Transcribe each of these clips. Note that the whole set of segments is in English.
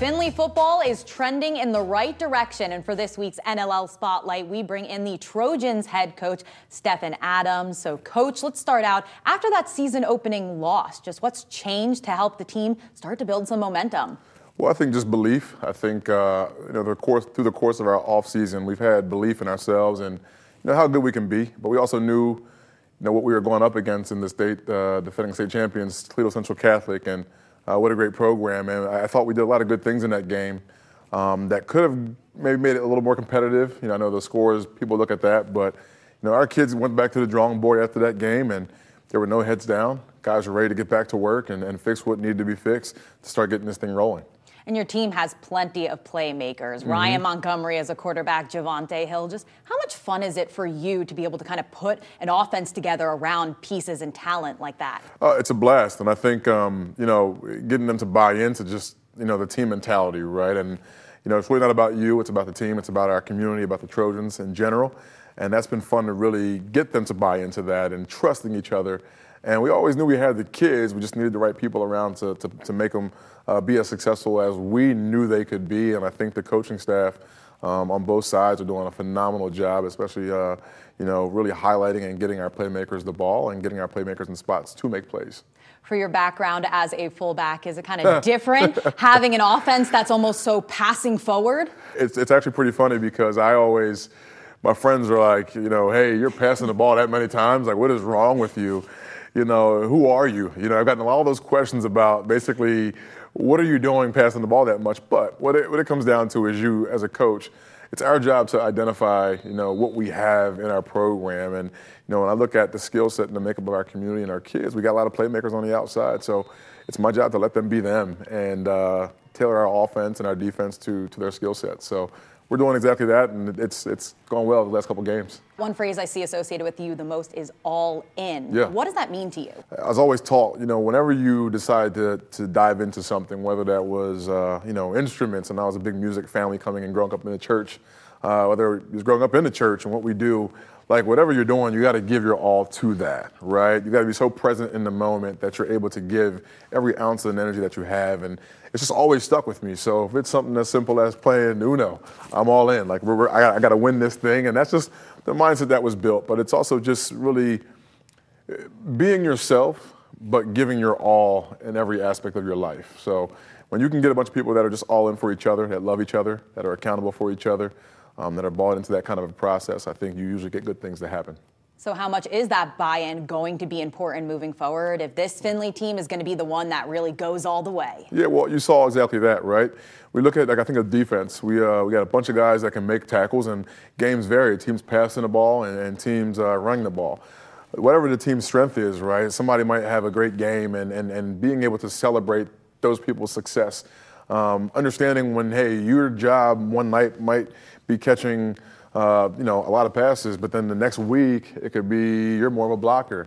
Findlay football is trending in the right direction. And for this week's NLL Spotlight, we bring in the Trojans head coach, Stephen Adams. So, coach, let's start out. After that season opening loss, just what's changed to help the team start to build some momentum? Well, I think just belief. I think uh, you know the course through the course of our off season, we've had belief in ourselves and you know how good we can be. But we also knew you know what we were going up against in the state uh, defending state champions, Toledo Central Catholic, and uh, what a great program. And I thought we did a lot of good things in that game um, that could have maybe made it a little more competitive. You know, I know the scores, people look at that, but, you know, our kids went back to the drawing board after that game and there were no heads down. Guys were ready to get back to work and, and fix what needed to be fixed to start getting this thing rolling. And your team has plenty of playmakers. Mm-hmm. Ryan Montgomery as a quarterback, Javante Hill. Just how much fun is it for you to be able to kind of put an offense together around pieces and talent like that? Uh, it's a blast, and I think um, you know getting them to buy into just you know the team mentality, right? And you know it's really not about you; it's about the team, it's about our community, about the Trojans in general. And that's been fun to really get them to buy into that and trusting each other and we always knew we had the kids. We just needed the right people around to, to, to make them uh, be as successful as we knew they could be. And I think the coaching staff um, on both sides are doing a phenomenal job, especially uh, you know really highlighting and getting our playmakers the ball and getting our playmakers in spots to make plays. For your background as a fullback, is it kind of different having an offense that's almost so passing forward? It's, it's actually pretty funny because I always, my friends are like, you know, hey, you're passing the ball that many times. Like, what is wrong with you? you know, who are you? You know, I've gotten a lot of those questions about basically what are you doing passing the ball that much? But what it, what it comes down to is you as a coach, it's our job to identify, you know, what we have in our program. And, you know, when I look at the skill set and the makeup of our community and our kids, we got a lot of playmakers on the outside. So it's my job to let them be them and uh, tailor our offense and our defense to, to their skill set. So we're doing exactly that, and it's it's going well the last couple games. One phrase I see associated with you the most is all in. Yeah. What does that mean to you? I was always taught, you know, whenever you decide to, to dive into something, whether that was, uh, you know, instruments, and I was a big music family coming and growing up in the church, uh, whether it was growing up in the church and what we do, like whatever you're doing, you got to give your all to that, right? You got to be so present in the moment that you're able to give every ounce of energy that you have, and it's just always stuck with me. So if it's something as simple as playing Uno, I'm all in. Like we're, we're, I, got, to win this thing, and that's just the mindset that was built. But it's also just really eh, being yourself, but giving your all in every aspect of your life. So when you can get a bunch of people that are just all in for each other, that love each other, that are accountable for each other um, that are bought into that kind of a process, I think you usually get good things to happen. So, how much is that buy in going to be important moving forward if this Findlay team is going to be the one that really goes all the way? Yeah, well, you saw exactly that, right? We look at, like, I think of defense. We, uh, we got a bunch of guys that can make tackles, and games vary. Teams passing the ball and, and teams uh, running the ball. Whatever the team's strength is, right? Somebody might have a great game, and, and, and being able to celebrate those people's success. Um, understanding when, hey, your job one night might be catching, uh, you know, a lot of passes, but then the next week it could be you're more of a blocker.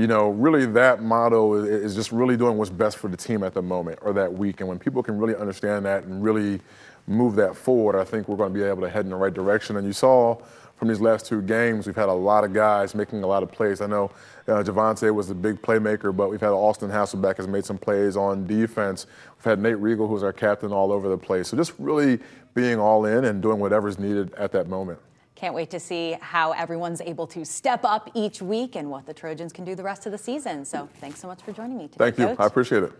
You know, really that motto is just really doing what's best for the team at the moment or that week. And when people can really understand that and really move that forward, I think we're going to be able to head in the right direction. And you saw from these last two games, we've had a lot of guys making a lot of plays. I know uh, Javante was a big playmaker, but we've had Austin Hasselbeck has made some plays on defense. We've had Nate Regal, who's our captain, all over the place. So just really being all in and doing whatever's needed at that moment. Can't wait to see how everyone's able to step up each week and what the Trojans can do the rest of the season. So thanks so much for joining me today. Thank you. Coach. I appreciate it.